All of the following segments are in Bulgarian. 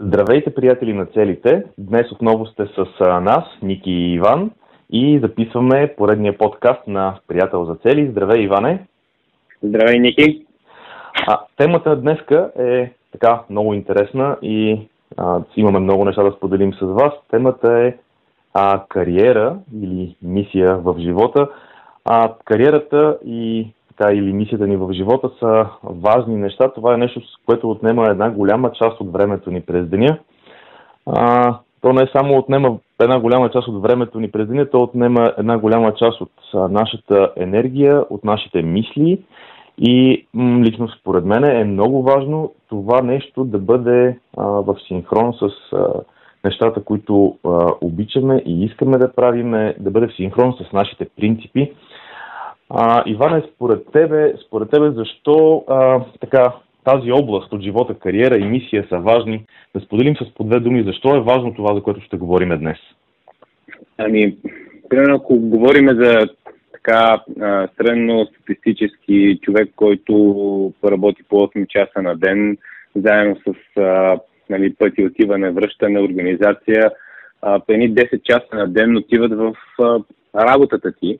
Здравейте, приятели на целите! Днес отново сте с нас, Ники и Иван, и записваме поредния подкаст на Приятел за цели. Здравей, Иване! Здравей, Ники! А, темата днеска е така много интересна и а, имаме много неща да споделим с вас. Темата е а, кариера или мисия в живота. А, кариерата и така, или мисията ни в живота са важни неща. Това е нещо, с което отнема една голяма част от времето ни през деня. А, то не само отнема една голяма част от времето ни през деня, то отнема една голяма част от нашата енергия, от нашите мисли и м- лично според мен е много важно това нещо да бъде а, в синхрон с а, нещата, които а, обичаме и искаме да правиме, да бъде в синхрон с нашите принципи. А, Иване, според тебе, според тебе защо а, така, тази област от живота, кариера и мисия са важни? Да споделим с по две думи, защо е важно това, за което ще говорим днес? Ами, примерно, ако говорим за така средно статистически човек, който работи по 8 часа на ден, заедно с а, нали, пъти отиване, връщане, организация, а, по едни 10 часа на ден отиват в а, работата ти.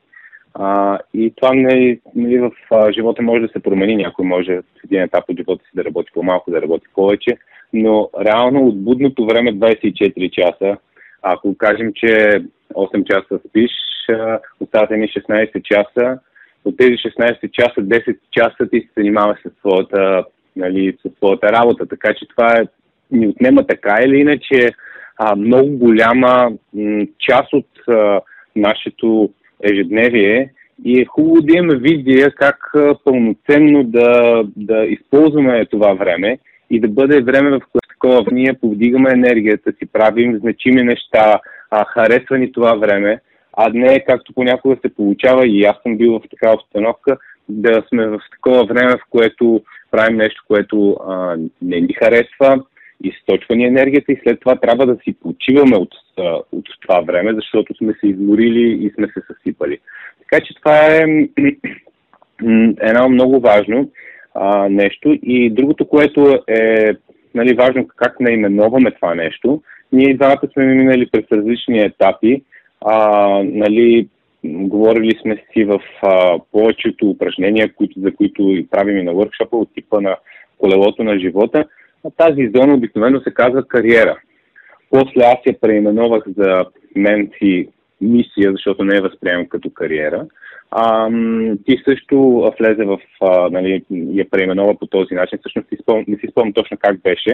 А, и това нали, нали, в а, живота може да се промени. Някой може в един етап от живота си да работи по-малко, да работи повече, но реално от будното време 24 часа, ако кажем, че 8 часа спиш, остават ни 16 часа, от тези 16 часа, 10 часа ти се занимаваш с своята, нали, с своята работа. Така че това е, ни отнема така или иначе а, много голяма м, част от а, нашето ежедневие. И е хубаво да имаме визия как пълноценно да, да използваме това време и да бъде време, в което такова ние повдигаме енергията си, правим значими неща, а, харесва ни това време, а не както понякога се получава и аз съм бил в такава обстановка, да сме в такова време, в което правим нещо, което а, не ни харесва, източва ни енергията и след това трябва да си почиваме от, от това време, защото сме се изморили и сме се съсипали. Така че това е едно много важно а, нещо. И другото, което е нали, важно как наименоваме това нещо, ние двамата сме минали през различни етапи. А, нали, говорили сме си в а, повечето упражнения, които, за които правим и на въркшопа от типа на колелото на живота. А тази зона обикновено се казва кариера. После аз я преименовах за мен си мисия, защото не я възприемам като кариера. А, ти също влезе в, а, нали, я преименова по този начин. Всъщност не си спомням точно как беше.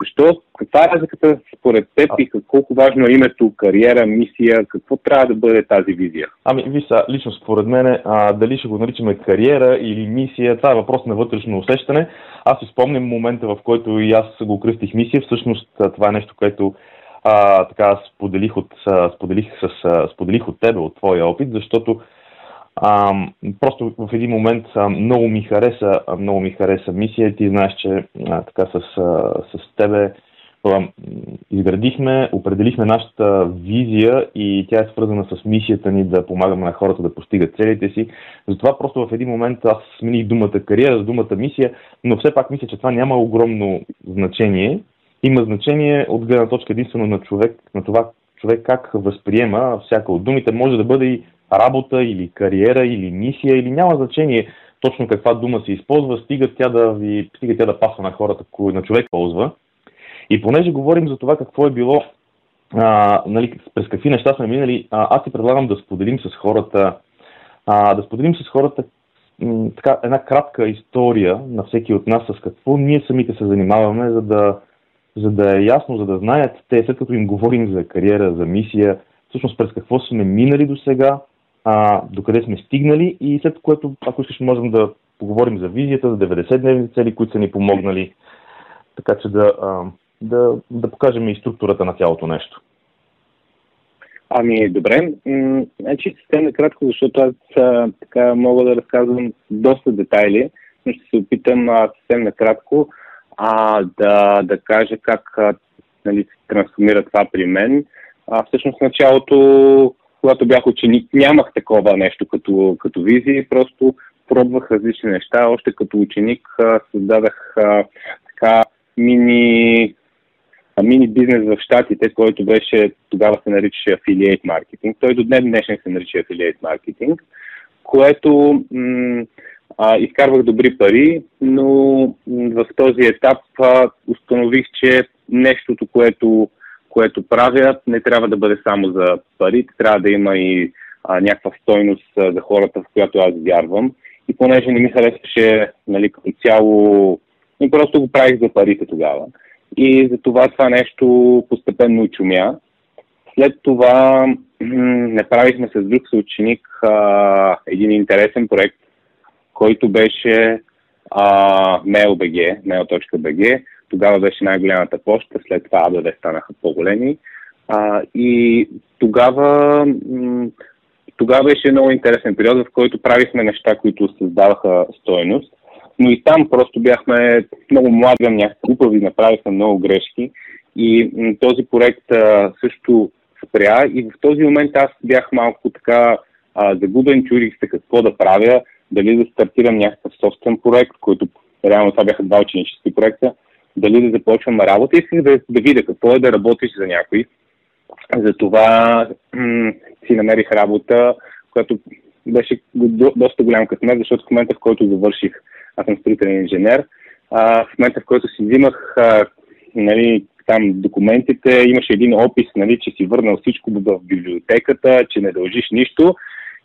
Защо? Каква е разликата според теб и колко важно е името, кариера, мисия? Какво трябва да бъде тази визия? Ами, виса, лично според мен, а, дали ще го наричаме кариера или мисия, това е въпрос на вътрешно усещане. Аз си спомням момента, в който и аз го кръстих мисия. Всъщност това е нещо, което а, така споделих от, споделих, с, споделих от тебе, от твоя опит, защото а, просто в един момент а, много ми хареса, много ми хареса мисия. Ти знаеш, че а, така с, а, с тебе изградихме, определихме нашата визия и тя е свързана с мисията ни да помагаме на хората да постигат целите си. Затова просто в един момент аз смених думата кариера за думата мисия, но все пак мисля, че това няма огромно значение. Има значение от гледна точка единствено на човек, на това човек как възприема всяка от думите. Може да бъде и работа или кариера или мисия или няма значение точно каква дума се използва, стига тя да, ви, стига тя да пасва на хората, кои на човек ползва. И понеже говорим за това какво е било, а, нали, през какви неща сме минали, а, аз ти предлагам да споделим с хората, а, да споделим с хората така, една кратка история на всеки от нас с какво ние самите се занимаваме, за да, за да е ясно, за да знаят те, след като им говорим за кариера, за мисия, всъщност през какво сме минали до сега, докъде сме стигнали и след което, ако искаш, можем да поговорим за визията, за 90-дневни цели, които са ни помогнали, така че да, а, да, да покажем и структурата на цялото нещо. Ами, добре. значи, съвсем накратко, защото аз така мога да разказвам доста детайли, но ще се опитам съвсем накратко а, да, да кажа как а, нали, трансформира това при мен. А, всъщност, началото когато бях ученик, нямах такова нещо като, като визия, просто пробвах различни неща. Още като ученик създадах а, така мини мини бизнес в Штатите, който беше, тогава се наричаше Affiliate Marketing. Той до днес днешен се нарича Affiliate Marketing, което м- а, изкарвах добри пари, но в този етап а, установих, че нещото, което, което правя, не трябва да бъде само за пари, трябва да има и а, някаква стойност а, за хората, в която аз вярвам. И понеже не ми харесваше нали, като цяло, и просто го правих за парите тогава. И за това това нещо постепенно чумя. След това направихме с друг съученик а, един интересен проект, който беше mail.bg, mail.bg. Тогава беше най-голямата почта, след това ABV станаха по-големи. А, и тогава, тогава беше много интересен период, в който правихме неща, които създаваха стоеност. Но и там просто бяхме много млади, някакви глупави, направихме много грешки. И този проект а, също спря. И в този момент аз бях малко така а, загубен, чудих се какво да правя дали да стартирам някакъв собствен проект, който реално това бяха два ученически проекта, дали да започвам работа. Исках да, да видя какво е да работиш за някой. Затова м- си намерих работа, която беше до, доста голям късмет, защото в момента, в който завърших, аз съм строителен инженер, а, в момента, в който си взимах а, нали, там документите, имаше един опис, нали, че си върнал всичко в библиотеката, че не дължиш нищо.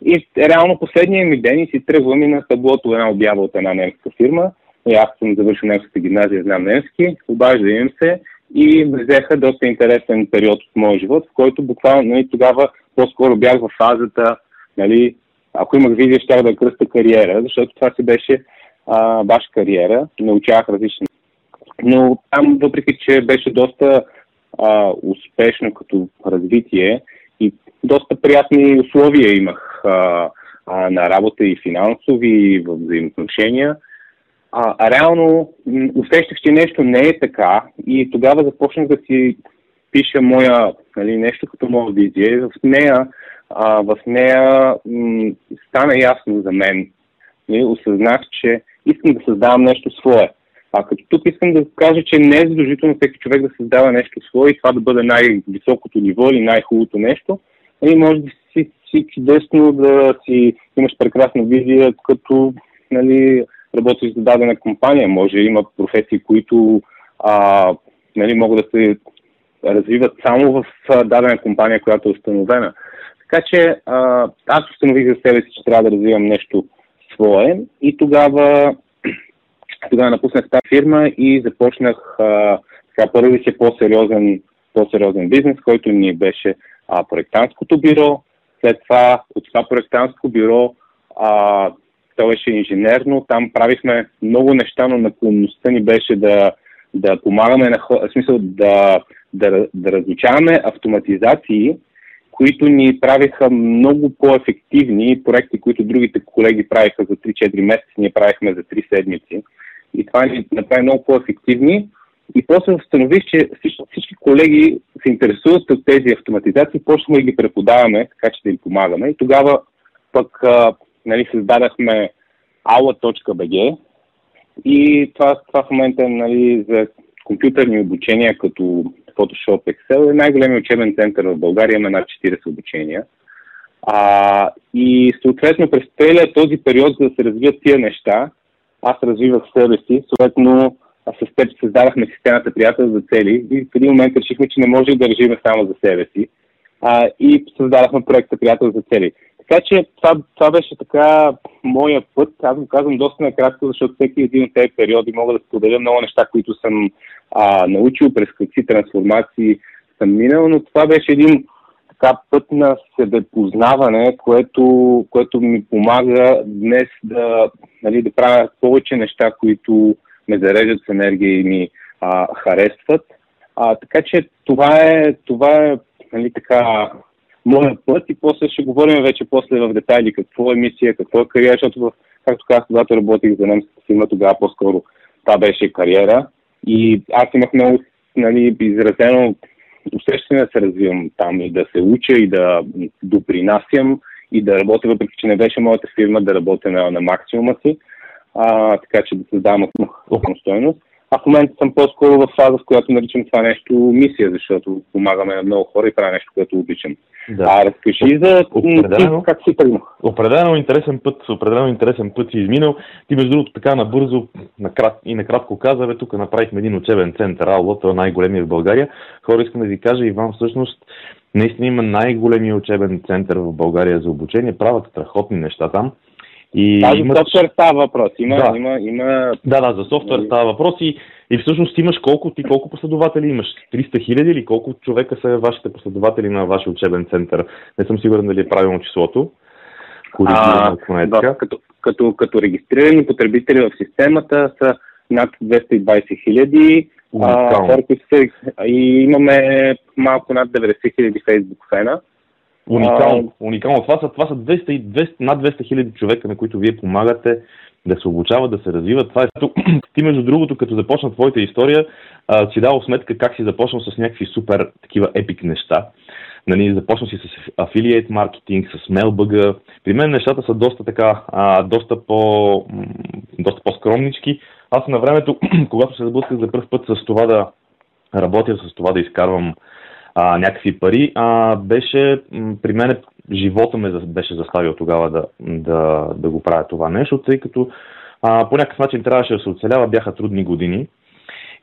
И реално последния ми ден и си тръгвам и на таблото една обява от една немска фирма. И аз съм завършил немската гимназия, знам немски, обаждам им се и взеха доста интересен период от моя живот, в който буквално нали, тогава по-скоро бях в фазата, нали, ако имах визия, ще да кръста кариера, защото това си беше а, баш кариера, научавах различни. Но там, въпреки че беше доста а, успешно като развитие и доста приятни условия имах а, а, на работа и финансови, и в взаимоотношения. А, а реално усещах, че нещо не е така и тогава започнах да си пиша моя, нали, нещо като моя визия в нея, а, в нея м- стана ясно за мен. И осъзнах, че искам да създавам нещо свое. А като тук искам да кажа, че не е задължително всеки човек да създава нещо свое и това да бъде най-високото ниво или най-хубавото нещо, и може да си, си чудесно да си имаш прекрасна визия, като нали, работиш за дадена компания. Може има професии, които а, нали, могат да се развиват само в дадена компания, която е установена. Така че а, аз установих за себе си, че трябва да развивам нещо свое и тогава, тогава напуснах тази фирма и започнах а, така, първи си по-сериозен, по-сериозен бизнес, който ни беше а, проектантското бюро. След това от това проектантско бюро а, то беше инженерно. Там правихме много неща, но наклонността ни беше да, да помагаме на хора, в смисъл да, да, да различаваме автоматизации, които ни правиха много по-ефективни проекти, които другите колеги правиха за 3-4 месеца, ние правихме за 3 седмици. И това ни направи много по-ефективни и после установих, че всички, всички колеги се интересуват от тези автоматизации, почнахме да ги преподаваме, така че да им помагаме. И тогава пък а, нали, създадахме aula.bg и това, това в момента нали, за компютърни обучения като Photoshop, Excel е най-големият учебен център в България, има над 40 обучения. А, и съответно през целият този период, за да се развият тия неща, аз развивах себе си, съответно а с теб създадахме системата приятел за цели и в един момент решихме, че не може да режиме само за себе си а, и създадахме проекта приятел за цели. Така че това, това беше така моя път. Аз го казвам доста накратко, защото всеки един от тези периоди мога да споделя много неща, които съм а, научил, през какви трансформации съм минал, но това беше един така път на себепознаване, което, което ми помага днес да, нали, да правя повече неща, които ме зареждат с енергия и ми а, харесват. А, така че това е, това е нали, така, моят път и после ще говорим вече после в детайли какво е мисия, какво е кариера, защото в, както казах, когато работих за немската фирма, тогава по-скоро това беше кариера и аз имах много нали, изразено усещане да се развивам там и да се уча и да допринасям и да работя, въпреки че не беше моята фирма, да работя на, на максимума си а, така че да създавам околна стоеност. а в момента съм по-скоро в фаза, в която наричам това нещо мисия, защото помагаме на много хора и правя нещо, което обичам. Да. А разкажи за определено, как си тръгнал. Определено интересен път, определено интересен път си изминал. Ти между другото така набързо накрат, и накратко каза, бе, тук направихме един учебен център, Алла, той е най-големия в България. Хора, искам да ви кажа, Иван всъщност наистина има най-големия учебен център в България за обучение. Правят страхотни неща там. И имат... за софтуер става въпрос. Има, да. има, има... Да, да, за софтуер става въпрос и, и всъщност имаш колко, ти колко последователи имаш? 300 хиляди или колко човека са вашите последователи на вашия учебен център? Не съм сигурен дали е правилно числото. А, да, като, като, като регистрирани потребители в системата са над 220 хиляди. И имаме малко над 90 хиляди Facebook фена. Уникално. А... Уникално. Това са, това са 200, 200, над 200 хиляди човека, на които вие помагате да се обучават, да се развиват. Това е Ти, между другото, като започна твоята история, а, си дал сметка как си започнал с някакви супер такива епик неща. Нали, започна си с афилиейт маркетинг, с MailBug. При мен нещата са доста така, а, доста, по, доста по-скромнички. Аз на времето, когато се сблъсках за първ път с това да работя, с това да изкарвам а, някакви пари, а, беше при мен живота ме беше заставил тогава да, да, да го правя това нещо, тъй като а, по някакъв начин трябваше да се оцелява, бяха трудни години.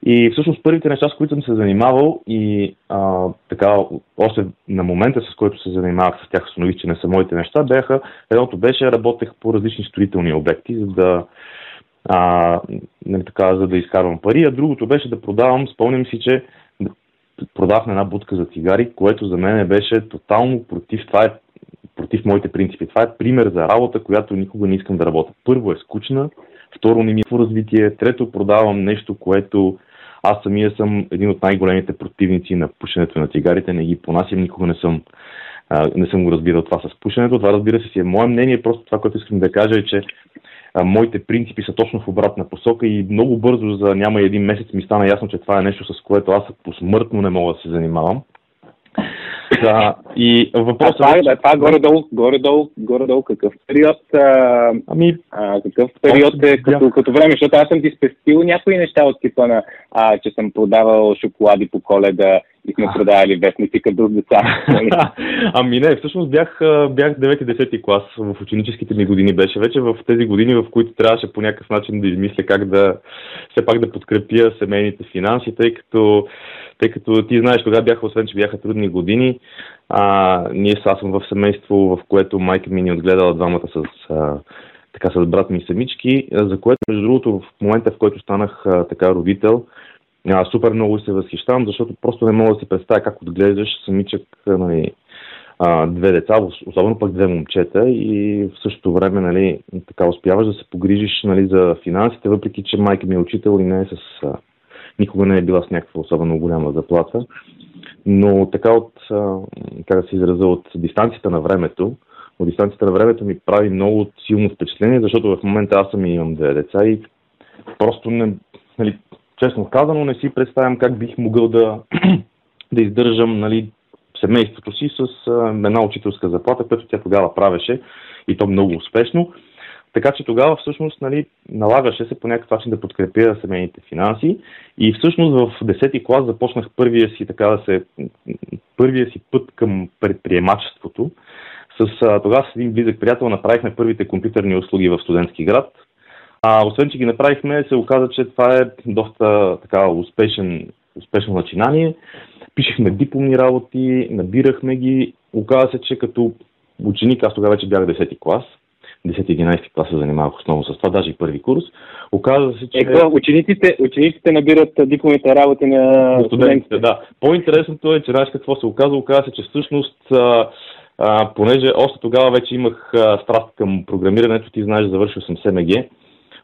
И всъщност първите неща, с които съм се занимавал и а, така, още на момента, с който се занимавах с тях, установих, че не са моите неща, бяха, едното беше, работех по различни строителни обекти, за да, а, не, така, за да изкарвам пари, а другото беше да продавам, спомням си, че продавахме една будка за цигари, което за мен беше тотално против това е против моите принципи. Това е пример за работа, която никога не искам да работя. Първо е скучна, второ не ми е развитие, трето продавам нещо, което аз самия съм един от най-големите противници на пушенето на цигарите, не ги понасям, никога не съм, а, не съм го разбирал това с пушенето. Това разбира се си е мое мнение, просто това, което искам да кажа е, че моите принципи са точно в обратна посока и много бързо, за няма един месец, ми стана ясно, че това е нещо, с което аз посмъртно не мога да се занимавам. Да, и въпросът а, това, е, това е горе-долу, горе-долу, горе-долу какъв период, а, ами, а, какъв период е като, като време, защото аз съм ти спестил някои неща от типа на, а, че съм продавал шоколади по коледа и сме продавали вестници като деца. ами не, всъщност бях, бях 9-10 клас. В ученическите ми години беше вече. В тези години, в които трябваше по някакъв начин да измисля как да все пак да подкрепя семейните финанси, тъй като, тъй като ти знаеш, тогава бяха, освен че бяха трудни години, а, ние аз съм в семейство, в което майка ми ни отгледала двамата с а, така с брат ми самички, за което, между другото, в момента, в който станах а, така родител, а, супер много се възхищавам, защото просто не мога да си представя как отглеждаш самичък нали, а, две деца, особено пък две момчета и в същото време нали, така успяваш да се погрижиш нали, за финансите, въпреки че майка ми е учител и не е с... Никога не е била с някаква особено голяма заплата. Но така от, как да се изразя, от дистанцията на времето, от дистанцията на времето ми прави много силно впечатление, защото в момента аз съм и имам две деца и просто не, нали, честно казано, не си представям как бих могъл да, да издържам нали, семейството си с една учителска заплата, която тя тогава правеше и то много успешно. Така че тогава всъщност нали, налагаше се по някакъв начин да подкрепя семейните финанси и всъщност в 10-ти клас започнах първия си, така да се, първия си път към предприемачеството. С, тогава с един близък приятел направихме първите компютърни услуги в студентски град. А, освен, че ги направихме, се оказа, че това е доста така успешен, успешно начинание. Пишехме дипломни работи, набирахме ги. Оказа се, че като ученик, аз тогава вече бях 10 клас, 10-11 клас се занимавах основно с това, даже и първи курс. Оказа се, че... Е, учениците, учениците набират дипломните работи на студентите. Да. По-интересното е, че знаеш какво се оказа. Оказа се, че всъщност а, а, понеже още тогава вече имах а, страст към програмирането, ти знаеш, завършил съм СМГ,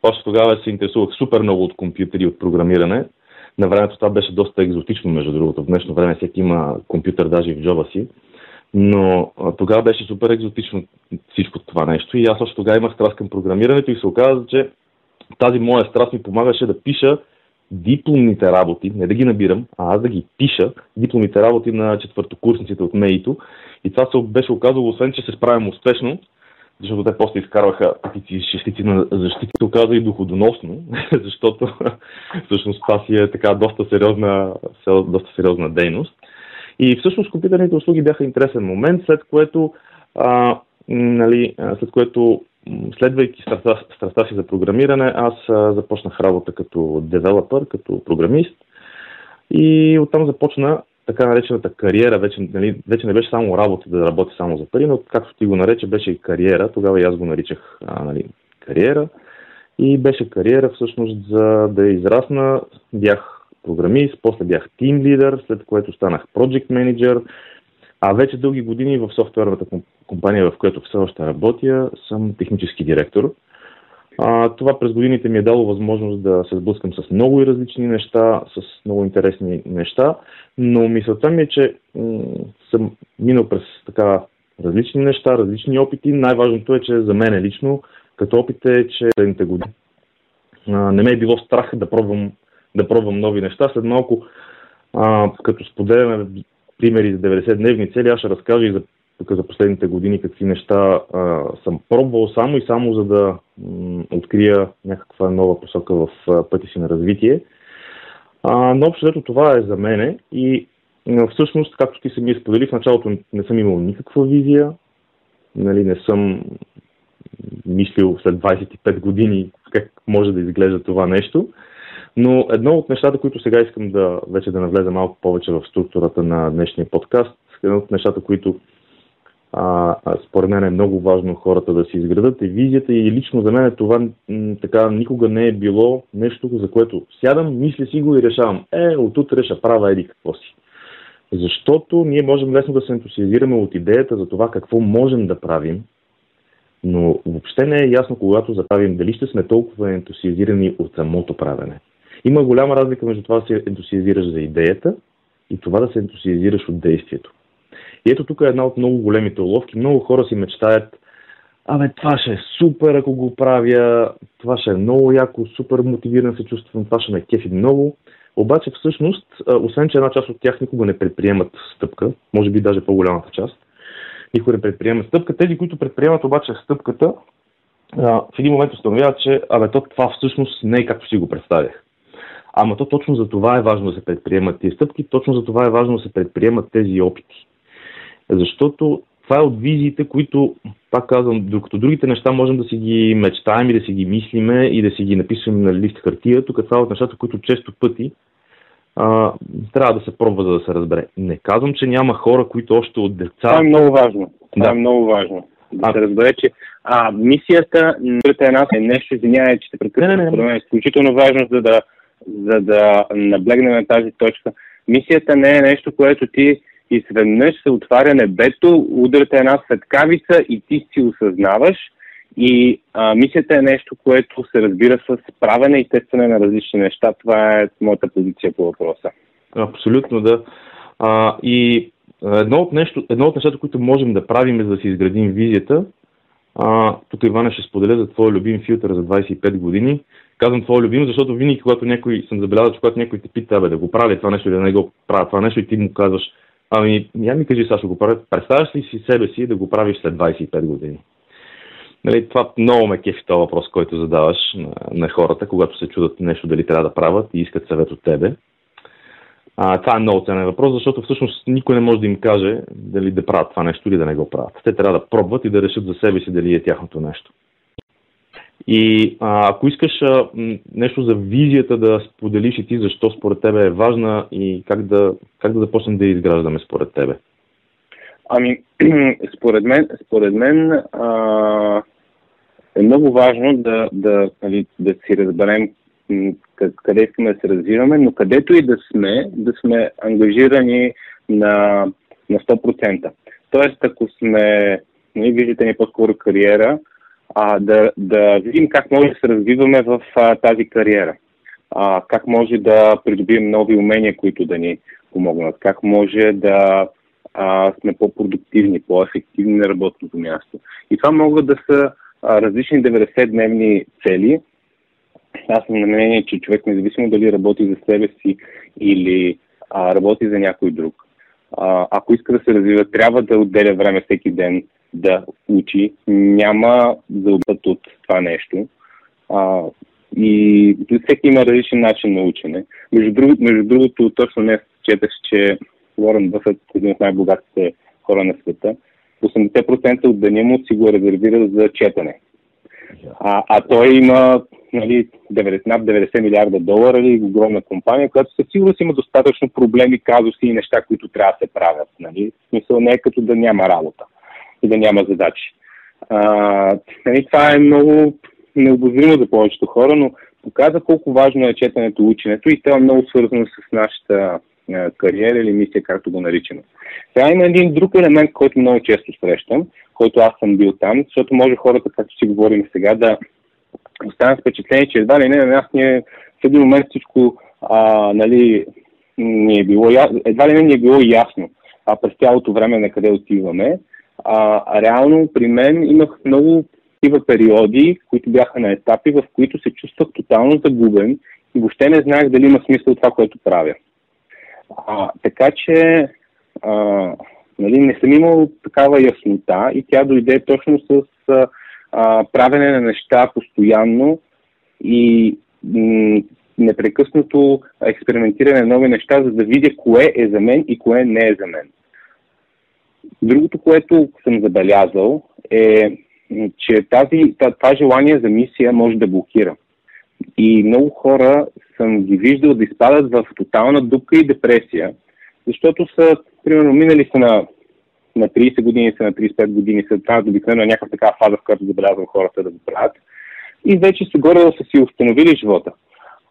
още тогава се интересувах супер много от компютри и от програмиране. На времето това беше доста екзотично, между другото. В днешно време всеки има компютър даже и в джоба си. Но тогава беше супер екзотично всичко това нещо и аз още тогава имах страст към програмирането и се оказа, че тази моя страст ми помагаше да пиша дипломните работи, не да ги набирам, а аз да ги пиша, дипломните работи на четвъртокурсниците от МЕИТО. И това се беше оказало, освен че се справям успешно, защото те после изкарваха петици шестици на защита, се оказа и доходоносно, защото всъщност това си е така доста сериозна, доста сериозна дейност. И всъщност компютърните услуги бяха интересен момент, след което, а, нали, след което следвайки страста, си за програмиране, аз а, започнах работа като девелопър, като програмист и оттам започна така наречената кариера, вече, нали, вече не беше само работа да работи само за пари, но както ти го нарече, беше и кариера. Тогава и аз го наричах а, нали, кариера. И беше кариера всъщност за да израсна. Бях програмист, после бях тим лидер, след което станах project менеджер. А вече дълги години в софтуерната компания, в която все още работя, съм технически директор. А, това през годините ми е дало възможност да се сблъскам с много и различни неща, с много интересни неща, но мисълта ми е, че м- съм минал през така различни неща, различни опити. Най-важното е, че за мен лично, като опит е, че следните години не ме е било страх да пробвам, да пробвам нови неща. След малко, а, като споделяме примери за 90-дневни цели, аз ще разкажа и за за последните години какви неща а, съм пробвал само и само за да м- открия някаква нова посока в а, пъти си на развитие. А, но общо това е за мене и но всъщност, както ти сами сподели, в началото не съм имал никаква визия, нали, не съм мислил след 25 години как може да изглежда това нещо. Но едно от нещата, които сега искам да вече да навлеза малко повече в структурата на днешния подкаст, едно от нещата, които а, според мен е много важно хората да си изградат е визията и лично за мен това м- така никога не е било нещо, за което сядам, мисля си го и решавам. Е, от утре ще правя еди какво си. Защото ние можем лесно да се ентусиазираме от идеята за това какво можем да правим, но въобще не е ясно, когато заправим, дали ще сме толкова ентусиазирани от самото правене. Има голяма разлика между това да се ентусиазираш за идеята и това да се ентусиазираш от действието. И ето тук е една от много големите уловки. Много хора си мечтаят, абе, това ще е супер, ако го правя, това ще е много яко, супер мотивиран се чувствам, това ще ме кефи много. Обаче всъщност, освен че една част от тях никога не предприемат стъпка, може би даже по-голямата част, никога не предприемат стъпка. Тези, които предприемат обаче стъпката, в един момент установяват, че абе, то това всъщност не е както си го представях. Ама то точно за това е важно да се предприемат тези стъпки, точно за това е важно да се предприемат тези опити. Защото това е от визиите, които, пак казвам, докато другите неща можем да си ги мечтаем и да си ги мислиме и да си ги написваме на лист хартия, тук това е от нещата, които често пъти а, трябва да се пробва, за да се разбере. Не казвам, че няма хора, които още от деца... Това е много важно. Това да. е много важно. Да а... се разбере, че а, мисията е нас е нещо, извинявай, че те прекъсвам, е изключително важно, за да, за да наблегнем на тази точка. Мисията не е нещо, което ти изведнъж се отваря небето, удрата една светкавица и ти си осъзнаваш. И а, мисията е нещо, което се разбира с правене и тестване на различни неща. Това е моята позиция по въпроса. Абсолютно, да. А, и едно от, нещо, едно от нещата, които можем да правим е да си изградим визията. А, тук Ивана ще споделя за твоя любим филтър за 25 години. Казвам твой любим, защото винаги, когато някой съм забелязал, че когато някой те пита, бе, да го прави това нещо или да не го правя това нещо и ти му казваш, Ами, я ми кажи, Сашо, го правя. Представяш ли си себе си да го правиш след 25 години? Нали, това много ме кефи този въпрос, който задаваш на, на хората, когато се чудат нещо дали трябва да правят и искат съвет от тебе. А, това е много ценен въпрос, защото всъщност никой не може да им каже дали да правят това нещо или да не го правят. Те трябва да пробват и да решат за себе си дали е тяхното нещо. И а, ако искаш а, нещо за визията да споделиш и ти защо според тебе е важна и как да, как да започнем да изграждаме според тебе? Ами, според мен, според мен а, е много важно да, да, нали, да си разберем къде искаме да се развиваме, но където и да сме, да сме ангажирани на, на 100%. Тоест, ако сме, нали, виждате ни по-скоро кариера, а, да, да видим как може да се развиваме в а, тази кариера. А, как може да придобием нови умения, които да ни помогнат. Как може да а, сме по-продуктивни, по-ефективни на работното място. И това могат да са а, различни 90-дневни цели. Аз съм на мнение, че човек, независимо дали работи за себе си или а, работи за някой друг, а, ако иска да се развива, трябва да отделя време всеки ден да учи, няма заобът от това нещо. А, и всеки има различен начин на учене. Между, друг, между другото, точно днес четах, че Уорън Бъфет, един от най-богатите хора на света, 80% от деня му си го резервира за четене. А, а той има нали, 90, над 90 милиарда долара или огромна компания, която със сигурност има достатъчно проблеми, казуси и неща, които трябва да се правят. Нали. В смисъл не е като да няма работа и да няма задачи. А, нали, това е много необозримо за повечето хора, но показва колко важно е четенето ученето и това е много свързано с нашата кариера или мисия, както го наричаме. Сега има един друг елемент, който много често срещам, който аз съм бил там, защото може хората, както си говорим сега, да останат впечатление, че едва ли не на нас ни е в един момент всичко а, нали, ни е било, едва ли не ни е било ясно а, през цялото време на къде отиваме. А реално при мен имах много такива периоди, които бяха на етапи, в които се чувствах тотално загубен и въобще не знаех дали има смисъл това, което правя. А, така че а, нали, не съм имал такава яснота и тя дойде точно с а, правене на неща постоянно и непрекъснато експериментиране на нови неща, за да видя кое е за мен и кое не е за мен. Другото, което съм забелязал е, че тази, това желание за мисия може да блокира. И много хора съм ги виждал да изпадат в тотална дупка и депресия, защото са, примерно, минали са на, на 30 години, са на 35 години, са да обикновено на някаква такава фаза, в която забелязвам хората да го правят. И вече са горе са си установили живота.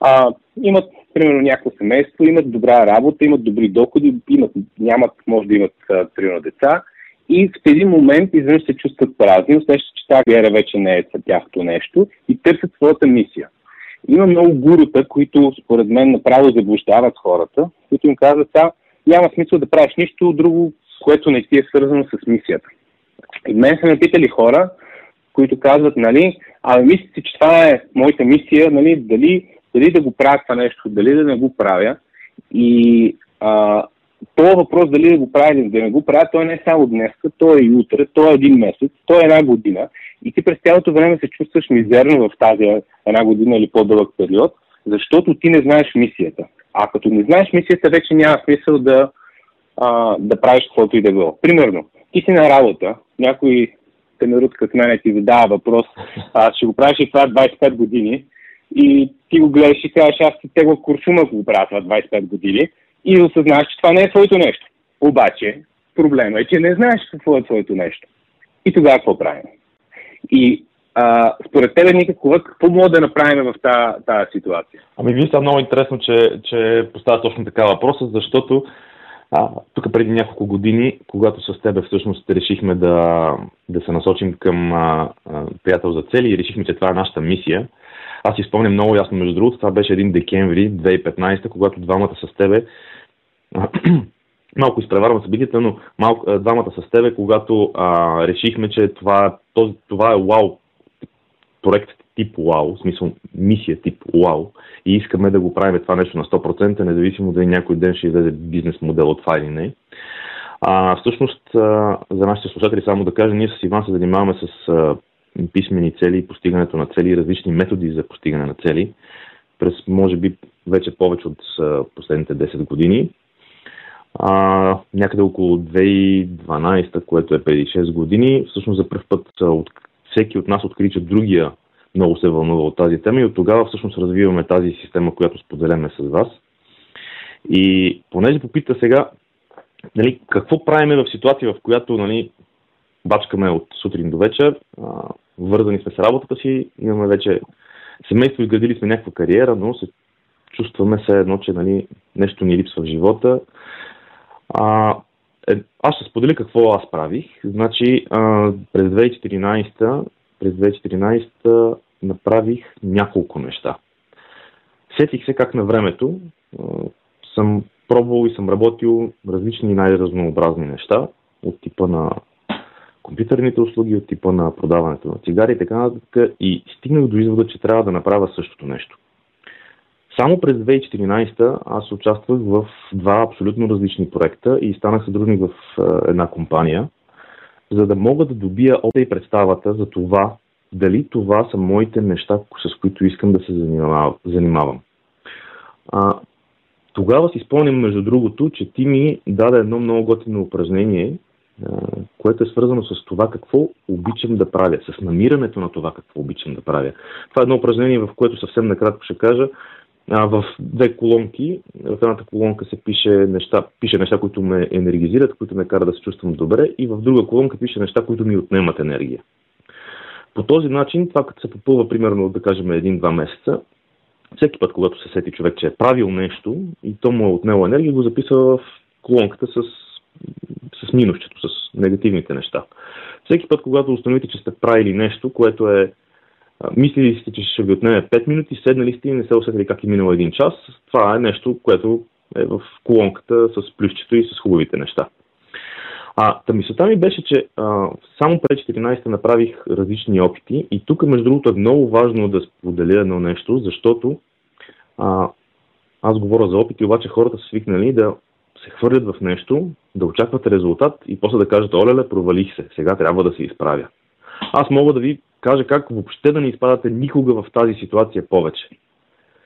А, имат, примерно, някакво семейство, имат добра работа, имат добри доходи, имат, нямат, може да имат, примерно, деца. И в един момент изведнъж се чувстват празни, усещат, че тази вера вече не е тяхното нещо и търсят своята мисия. Има много гурута, които според мен направо заблуждават хората, които им казват, а, няма смисъл да правиш нищо друго, което не ти е свързано с мисията. И мен са напитали хора, които казват, нали, а мислите, че това е моята мисия, нали, дали, дали да го правя това нещо, дали да не го правя. И а, този въпрос дали да го правя или да не го правя, той не е само днес, той е и утре, той е един месец, той е една година и ти през цялото време се чувстваш мизерно в тази една година или по-дълъг период, защото ти не знаеш мисията. А като не знаеш мисията, вече няма смисъл да, а, да правиш каквото и да било. Примерно, ти си на работа, някой камерут като мен ти задава въпрос, а, ще го правиш и това 25 години, и ти го гледаш и казваш, аз ти тегла куршума, ако го правя това 25 години, и осъзнаваш, че това не е твоето нещо. Обаче, проблема е, че не знаеш какво е твоето нещо. И тогава какво правим? И а, според тебе, Ника, какво мога да направим в тази, ситуация? Ами, са много интересно, че, че поставя точно така въпроса, защото а, тук преди няколко години, когато с тебе всъщност решихме да, да се насочим към а, а, приятел за цели и решихме, че това е нашата мисия, аз си спомням много ясно, между другото, това беше един декември 2015, когато двамата с тебе малко изпреварвам събитията, но малко, двамата с тебе, когато а, решихме, че това, този, това е вау проект тип вау, в смисъл мисия тип вау и искаме да го правим това нещо на 100%, независимо дали някой ден ще излезе бизнес модел от това или не. А, всъщност, а, за нашите слушатели само да кажа, ние с Иван се занимаваме с а, писмени цели, постигането на цели и различни методи за постигане на цели през, може би, вече повече от а, последните 10 години. А, някъде около 2012, което е преди 6 години, всъщност за първ път от, всеки от нас откри, че другия много се вълнува от тази тема и от тогава всъщност развиваме тази система, която споделяме с вас. И понеже попита сега, нали, какво правиме в ситуация, в която нали, бачкаме от сутрин до вечер, а, вързани сме с работата си, имаме вече семейство, изградили сме някаква кариера, но се чувстваме все едно, че нали, нещо ни липсва в живота. А, е, аз ще споделя какво аз правих. Значи, а, през 2014, през 2014 направих няколко неща. Сетих се как на времето съм пробвал и съм работил различни най-разнообразни неща от типа на компютърните услуги, от типа на продаването на цигари и така нататък и стигнах до извода, че трябва да направя същото нещо. Само през 2014 аз участвах в два абсолютно различни проекта и станах съдружник в една компания, за да мога да добия опита и представата за това, дали това са моите неща, с които искам да се занимавам. А, тогава си спомням, между другото, че ти ми даде едно много готино упражнение, което е свързано с това какво обичам да правя, с намирането на това какво обичам да правя. Това е едно упражнение, в което съвсем накратко ще кажа, в две колонки. В едната колонка се пише неща, пише неща, които ме енергизират, които ме карат да се чувствам добре и в друга колонка пише неща, които ми отнемат енергия. По този начин, това като се попълва примерно, да кажем, един-два месеца, всеки път, когато се сети човек, че е правил нещо и то му е отнело енергия, го записва в колонката с, с минусчето, с негативните неща. Всеки път, когато установите, че сте правили нещо, което е мислили сте, че ще ви отнеме 5 минути, седнали сте и не се усетили как е минало един час, това е нещо, което е в колонката с плюсчето и с хубавите неща. А, та мисълта ми беше, че а, само пред 14 направих различни опити и тук, между другото, е много важно да споделя едно нещо, защото а, аз говоря за опити, обаче хората са свикнали да се хвърлят в нещо, да очакват резултат и после да кажат, олеле, провалих се, сега трябва да се изправя. Аз мога да ви кажа как въобще да не изпадате никога в тази ситуация повече.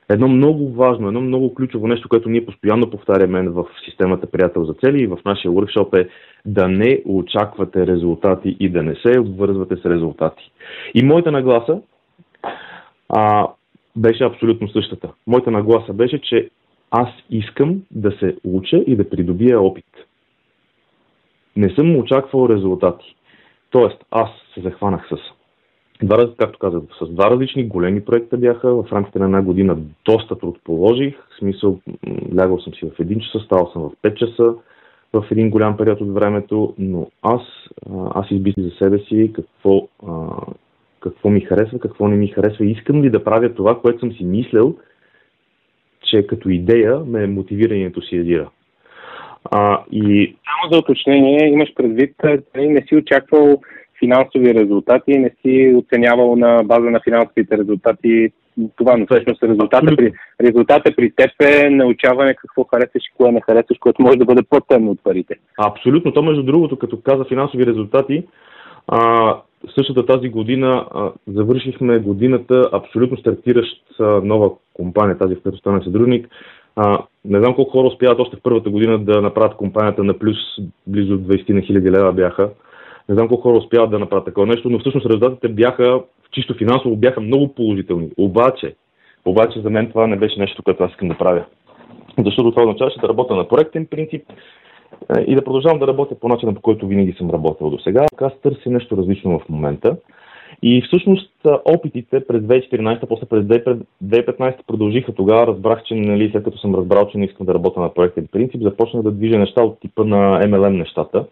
Едно много важно, едно много ключово нещо, което ние постоянно повтаряме в системата Приятел за цели и в нашия workshop е да не очаквате резултати и да не се обвързвате с резултати. И моята нагласа а, беше абсолютно същата. Моята нагласа беше, че аз искам да се уча и да придобия опит. Не съм очаквал резултати. Тоест, аз се захванах с Два, както казах, с два различни големи проекта бяха. В рамките на една година доста труд положих. В смисъл, лягал съм си в един час, ставал съм в 5 часа в един голям период от времето, но аз, аз избих за себе си какво, какво ми харесва, какво не ми харесва. Искам ли да правя това, което съм си мислял, че като идея ме мотивира и ентусиазира. А, и... Само за уточнение, имаш предвид, не си очаквал финансови резултати, не си оценявал на база на финансовите резултати това, но всъщност резултата при, резултата при теб е научаване какво харесваш и кое не харесваш, което може да бъде по-ценно от парите. Абсолютно. То, между другото, като каза финансови резултати, а, същата тази година а, завършихме годината абсолютно стартираща нова компания, тази в която стана съдружник. А, не знам колко хора успяват още в първата година да направят компанията на плюс близо 20 на хиляди лева бяха. Не знам колко хора успяват да направят такова нещо, но всъщност резултатите бяха, чисто финансово, бяха много положителни. Обаче, обаче за мен това не беше нещо, което аз искам да правя. Защото това означаваше да работя на проектен принцип е, и да продължавам да работя по начина, по който винаги съм работил до сега. Аз търся нещо различно в момента. И всъщност опитите през 2014, после през 2015 продължиха. Тогава разбрах, че нали, след като съм разбрал, че не искам да работя на проектен принцип, започнах да движа неща от типа на MLM нещата.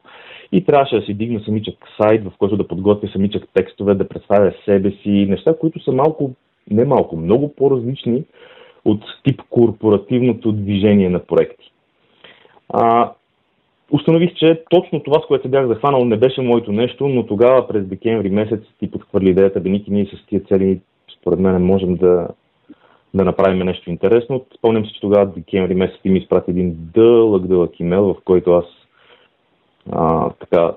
И трябваше да си дигна самичък сайт, в който да подготвя самичък текстове, да представя себе си, неща, които са малко, не малко, много по-различни от тип корпоративното движение на проекти. А, установих, че точно това, с което се бях захванал, не беше моето нещо, но тогава през декември месец ти подхвърли идеята, бе, Ники, ние с тия цели, според мен, можем да, да направим нещо интересно. Спомням се, че тогава декември месец ти ми изпрати един дълъг, дълъг имейл, в който аз а, така,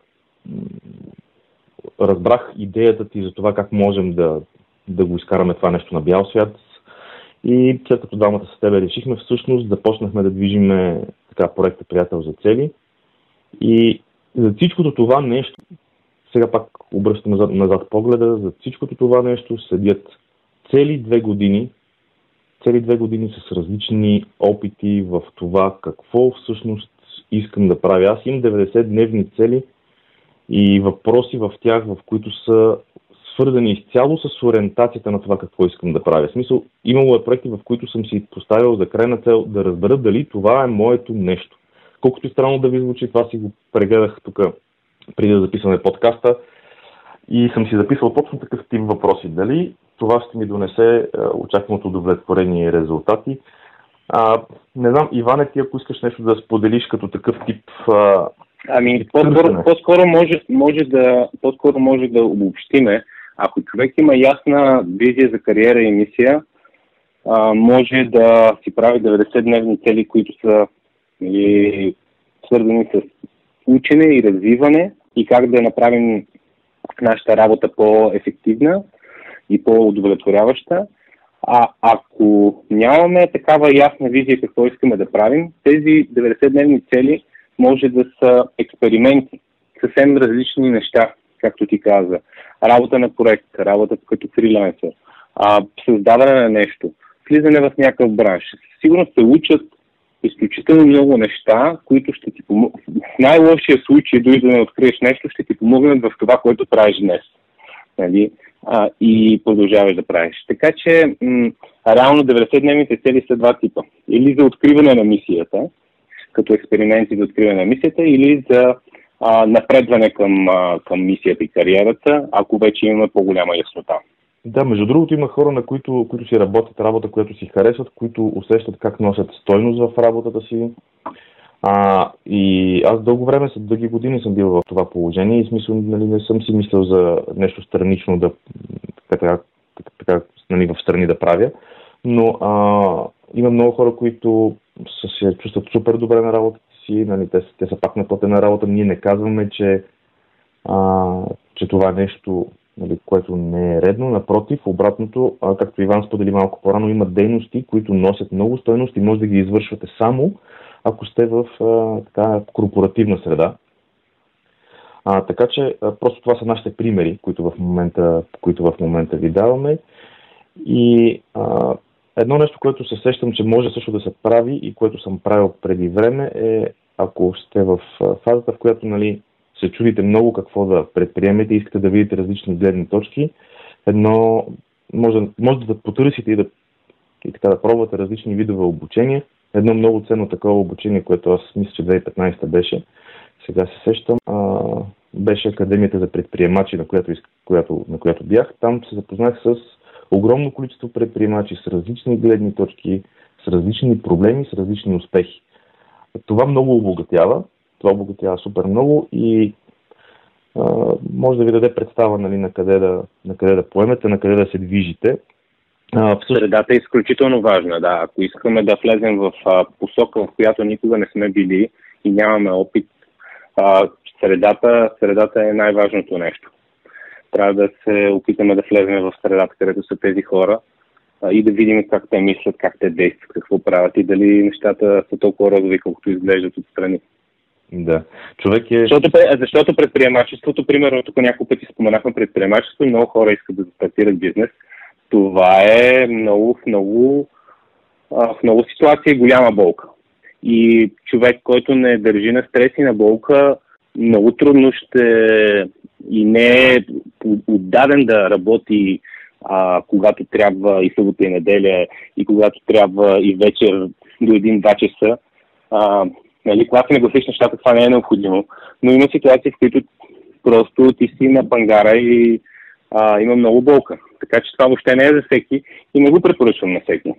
разбрах идеята ти за това как можем да, да го изкараме това нещо на бял свят. И след като двамата с тебе решихме, всъщност започнахме да движиме така проекта Приятел за цели. И за всичкото това нещо, сега пак обръщам назад, назад погледа, за всичкото това нещо седят цели две години, цели две години с различни опити в това какво всъщност искам да правя. Аз имам 90-дневни цели и въпроси в тях, в които са свързани изцяло с ориентацията на това какво искам да правя. В смисъл, имало е проекти, в които съм си поставил за крайна цел да разбера дали това е моето нещо. Колкото и странно да ви звучи, това си го прегледах тук преди да записваме подкаста и съм си записал точно такъв тип въпроси. Дали това ще ми донесе очакваното удовлетворение и резултати, а, не знам, Иване, ти ако искаш нещо да споделиш като такъв тип. А, ами, по-скоро, по-скоро, може, може да, по-скоро може да обобщиме. Ако човек има ясна визия за кариера и мисия, а, може да си прави 90-дневни цели, които са и, свързани с учене и развиване и как да направим нашата работа по-ефективна и по-удовлетворяваща. А ако нямаме такава ясна визия какво искаме да правим, тези 90-дневни цели може да са експерименти, съвсем различни неща, както ти каза. Работа на проект, работа като фрилансър, създаване на нещо, влизане в някакъв бранш. Сигурно се учат изключително много неща, които ще ти помогнат. В най-лошия случай, дори да не откриеш нещо, ще ти помогнат в това, което правиш днес. Нали? А, и продължаваш да правиш. Така че, м- реално 90-дневните цели са два типа. Или за откриване на мисията, като експерименти за откриване на мисията, или за а, напредване към, а, към мисията и кариерата, ако вече имаме по-голяма яснота. Да, между другото има хора, на които, които си работят работа, която си харесват, които усещат как носят стойност в работата си. А, и аз дълго време, след дълги години съм бил в това положение и смисъл нали, не съм си мислил за нещо странично да така, така нали, в страни да правя. Но а, има много хора, които се чувстват супер добре на работата си, нали, те, те са пак на платена работа. Ние не казваме, че, а, че това нещо нали, което не е редно. Напротив, обратното, а, както Иван сподели малко по-рано, има дейности, които носят много стойност и може да ги извършвате само ако сте в а, така, корпоративна среда. А, така че а, просто това са нашите примери, които в момента, които в момента ви даваме. И а, едно нещо, което се сещам, че може също да се прави и което съм правил преди време е ако сте в фазата, в която нали, се чудите много какво да предприемете, искате да видите различни гледни точки, едно може, може да потърсите и да, и така да пробвате различни видове обучение. Едно много ценно такова обучение, което аз мисля, че 2015 беше, сега се сещам, а, беше Академията за предприемачи, на която, която, на която бях. Там се запознах с огромно количество предприемачи, с различни гледни точки, с различни проблеми, с различни успехи. Това много обогатява това обогатява супер много и а, може да ви даде представа нали, на, къде да, на къде да поемете, на къде да се движите. А, всъщност... Средата е изключително важна, да. Ако искаме да влезем в а, посока, в която никога не сме били и нямаме опит, а, средата, средата е най-важното нещо. Трябва да се опитаме да влезем в средата, където са тези хора а, и да видим как те мислят, как те действат, какво правят и дали нещата са толкова розови, колкото изглеждат отстрани. Да. Човек е... Защото, защото предприемачеството, примерно, тук няколко пъти споменахме предприемачество и много хора искат да стартират бизнес. Това е много, в много, в много ситуации голяма болка. И човек, който не държи на стрес и на болка, много трудно ще и не е отдаден да работи а, когато трябва и събота и неделя, и когато трябва и вечер до един-два часа. А, Нали, когато не гласиш нещата, това не е необходимо. Но има ситуации, в които просто ти си на пангара и а, има много болка. Така че това въобще не е за всеки и не го препоръчвам на всеки.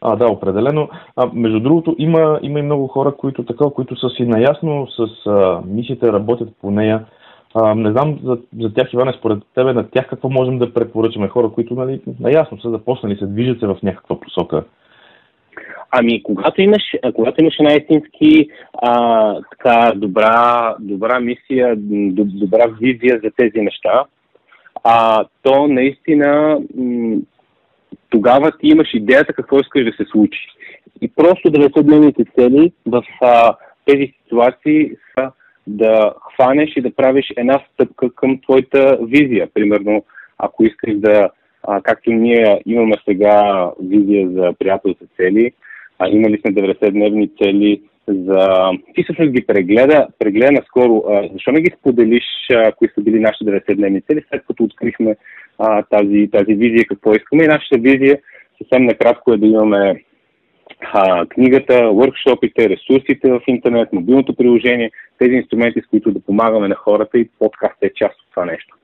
А, да, определено. А, между другото, има, има и много хора, които така, които са си наясно с а, мисията, работят по нея. А, не знам за, за тях, Иване, според тебе, на тях какво можем да препоръчаме? Хора, които нали, наясно са започнали, се движат се в някаква посока. Ами, когато имаш, когато имаш една истински а, така добра, добра мисия, добра визия за тези неща, а, то наистина м- тогава ти имаш идеята какво искаш да се случи. И просто 90-дневните цели в а, тези ситуации са да хванеш и да правиш една стъпка към твоята визия. Примерно, ако искаш да, а, както ние имаме сега визия за приятелски цели, а, имали сме 90-дневни цели за... Ти всъщност ги прегледа, прегледа наскоро. А, защо не ги споделиш, а, кои са били нашите 90-дневни цели, след като открихме а, тази, тази визия, какво искаме. И нашата визия съвсем накратко е да имаме а, книгата, въркшопите, ресурсите в интернет, мобилното приложение, тези инструменти, с които да помагаме на хората и подкаст е част от това нещо.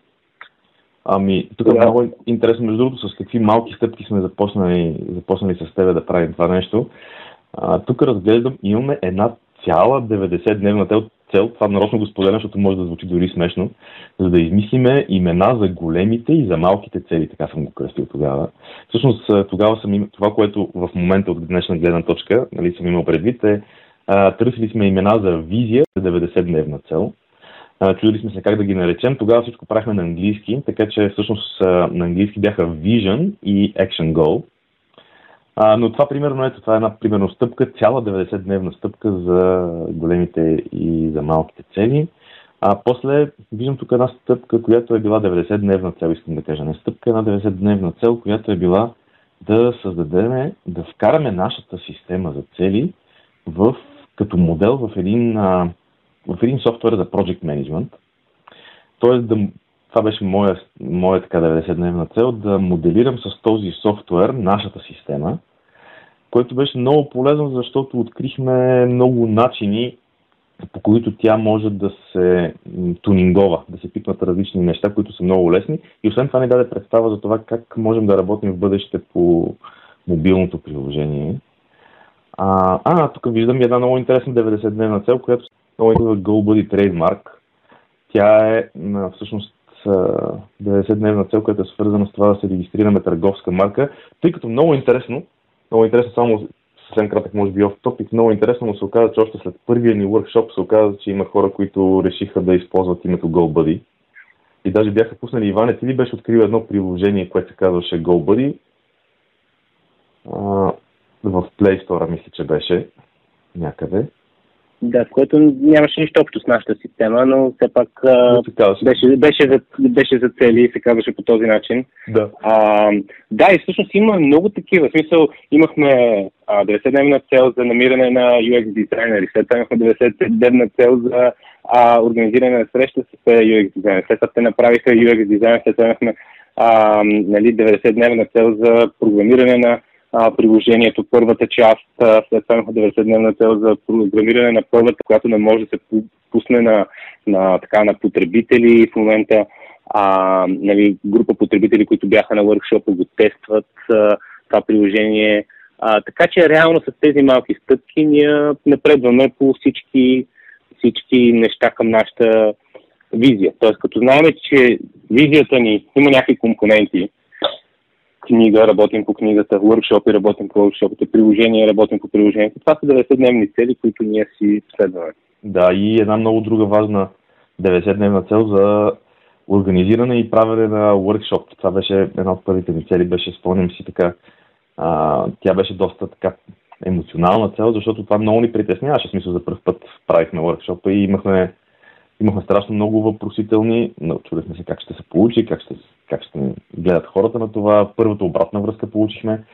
Ами, тук е много интересно, между другото, с какви малки стъпки сме започнали, започнали с тебе да правим това нещо. А, тук разглеждам, имаме една цяла 90-дневна цел, това нарочно го споделям, защото може да звучи дори смешно, за да измислиме имена за големите и за малките цели, така съм го кръстил тогава. Всъщност тогава съм им, това, което в момента от днешна гледна точка нали, съм имал предвид е, а, търсили сме имена за визия за 90-дневна цел, чудили сме се как да ги наречем. Тогава всичко правихме на английски, така че всъщност на английски бяха Vision и Action Goal. Но това примерно, ето, това е една примерно стъпка, цяла 90-дневна стъпка за големите и за малките цели. А после виждам тук една стъпка, която е била 90-дневна цел, искам да кажа. Не стъпка, една 90-дневна цел, която е била да създадем, да вкараме нашата система за цели в, като модел в един, а, в един софтуер за Project Management. Тоест, да, това беше моя, моя така 90-дневна цел, да моделирам с този софтуер нашата система, което беше много полезно, защото открихме много начини по които тя може да се тунингова, да се пипнат различни неща, които са много лесни. И освен това ни даде представа за това как можем да работим в бъдеще по мобилното приложение. А, а тук виждам една много интересна 90-дневна цел, която се нарича GoBuddy Trademark. Тя е всъщност 90-дневна цел, която е свързана с това да се регистрираме търговска марка, тъй като много интересно, много интересно само съвсем кратък, може би, оф топик. Много интересно му се оказа, че още след първия ни workshop се оказа, че има хора, които решиха да използват името GoBuddy. И даже бяха пуснали Иване, ти ли беше открил едно приложение, което се казваше GoBuddy. В Play Store, мисля, че беше някъде. Да, в което нямаше нищо общо с нашата система, но все пак а, беше, беше, за, беше за цели и се казваше по този начин. Да. А, да, и всъщност има много такива. В смисъл, имахме 90-дневна цел за намиране на UX дизайнери, след това имахме 90-дневна цел за а, организиране на среща с UX дизайнери, след това те направиха UX дизайн, след това имахме а, нали, 90-дневна цел за програмиране на приложението, първата част, след това имахме 90-дневна цел за програмиране на първата, която не може да се пусне на, на, така, на потребители в момента. А, нали, група потребители, които бяха на workshop го тестват а, това приложение. А, така че реално с тези малки стъпки ние напредваме по всички, всички неща към нашата визия. Тоест, като знаем, че визията ни има някакви компоненти, книга, работим по книгата, workshop работим по workshopите, приложения, работим по приложението. Това са 90-дневни цели, които ние си следваме. Да, и една много друга важна 90-дневна цел за организиране и правене на workshop. Това беше една от първите ми цели, беше, спомням си така, а, тя беше доста така емоционална цел, защото това много ни притесняваше. Смисъл за първ път правихме workshop и имахме Имахме страшно много въпросителни, чудехме се как ще се получи, как ще, как ще гледат хората на това. Първата обратна връзка получихме.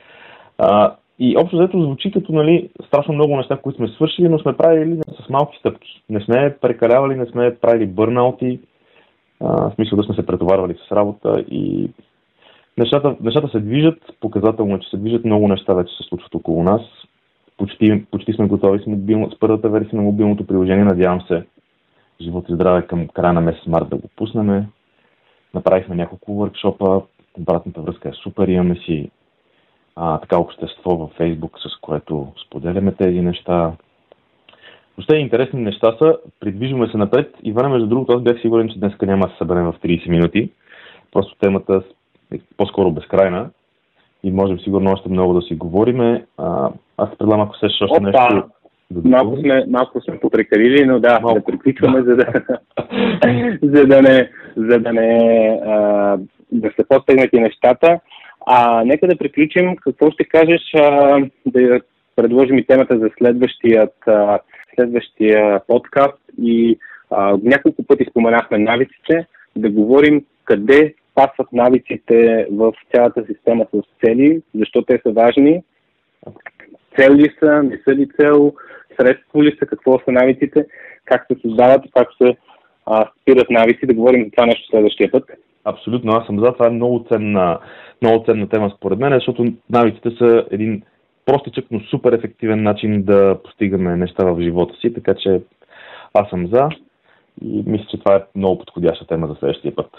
А, и общо взето звучи като нали, страшно много неща, които сме свършили, но сме правили с малки стъпки. Не сме прекалявали, не сме правили бърнаути, в смисъл да сме се претоварвали с работа и нещата, нещата се движат, показателно е, че се движат, много неща вече се случват около нас. Почти, почти сме готови с, мобилно, с първата версия на мобилното приложение, надявам се живот и здраве към края на месец март да го пуснем. Направихме няколко въркшопа, обратната връзка е супер, имаме си а, така общество във Фейсбук, с което споделяме тези неща. Въобще интересни неща са, придвижваме се напред. Ивана, между другото, аз бях сигурен, че днес няма да се съберем в 30 минути. Просто темата е по-скоро безкрайна и можем сигурно още много да си говориме. А, аз предлагам, ако сещаш още Опа! нещо Малко сме, малко сме потрекалили, но да, малко. да приключваме, за да, за да не, за да не а, да се постигнати нещата. А, нека да приключим. Какво ще кажеш а, да предложим и темата за следващият, а, следващия подкаст и а, няколко пъти споменахме навиците, да говорим къде пасват навиците в цялата система с цели, защо те са важни, цел ли са, не са ли цел, средство ли са, какво са навиците, как се създават, как се а, спират навици, да говорим за това нещо следващия път. Абсолютно, аз съм за. Това е много ценна, много ценна тема според мен, защото навиците са един простичък, но супер ефективен начин да постигаме неща в живота си, така че аз съм за и мисля, че това е много подходяща тема за следващия път.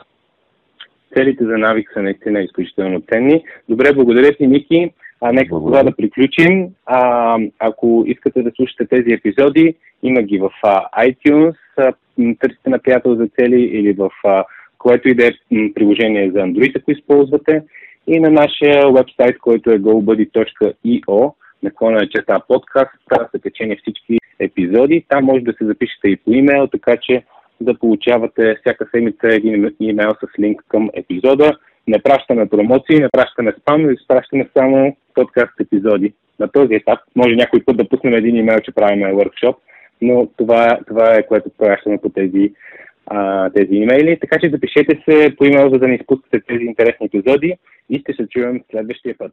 Целите за навик са наистина изключително ценни. Добре, благодаря ти, Ники. А, нека това да приключим. А, ако искате да слушате тези епизоди, има ги в а, iTunes, а, търсите на приятел за цели или в а, което и да е приложение за Android, ако използвате, и на нашия вебсайт, който е gobuddy.io, наклона на черта подкаст, там са качени всички епизоди. Там може да се запишете и по имейл, така че да получавате всяка седмица един имейл с линк към епизода. Не пращаме промоции, не пращаме спам, изпращаме само подкаст епизоди. На този етап може някой път да пуснем един имейл, че правим workshop, но това, това е което пращаме по тези, а, тези имейли. Така че запишете се по имейл, за да не изпускате тези интересни епизоди и ще се чуем следващия път.